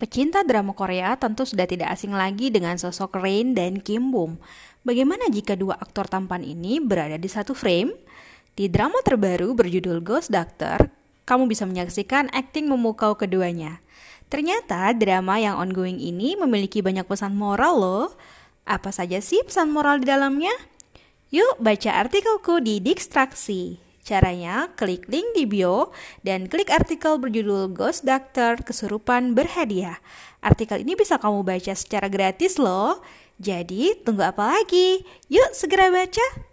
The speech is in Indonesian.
Pecinta drama Korea tentu sudah tidak asing lagi dengan sosok Rain dan Kim Bum. Bagaimana jika dua aktor tampan ini berada di satu frame? Di drama terbaru berjudul Ghost Doctor, kamu bisa menyaksikan akting memukau keduanya. Ternyata drama yang ongoing ini memiliki banyak pesan moral loh. Apa saja sih pesan moral di dalamnya? Yuk baca artikelku di Distraksi. Caranya, klik link di bio dan klik artikel berjudul Ghost Doctor Kesurupan Berhadiah. Artikel ini bisa kamu baca secara gratis loh. Jadi, tunggu apa lagi? Yuk segera baca!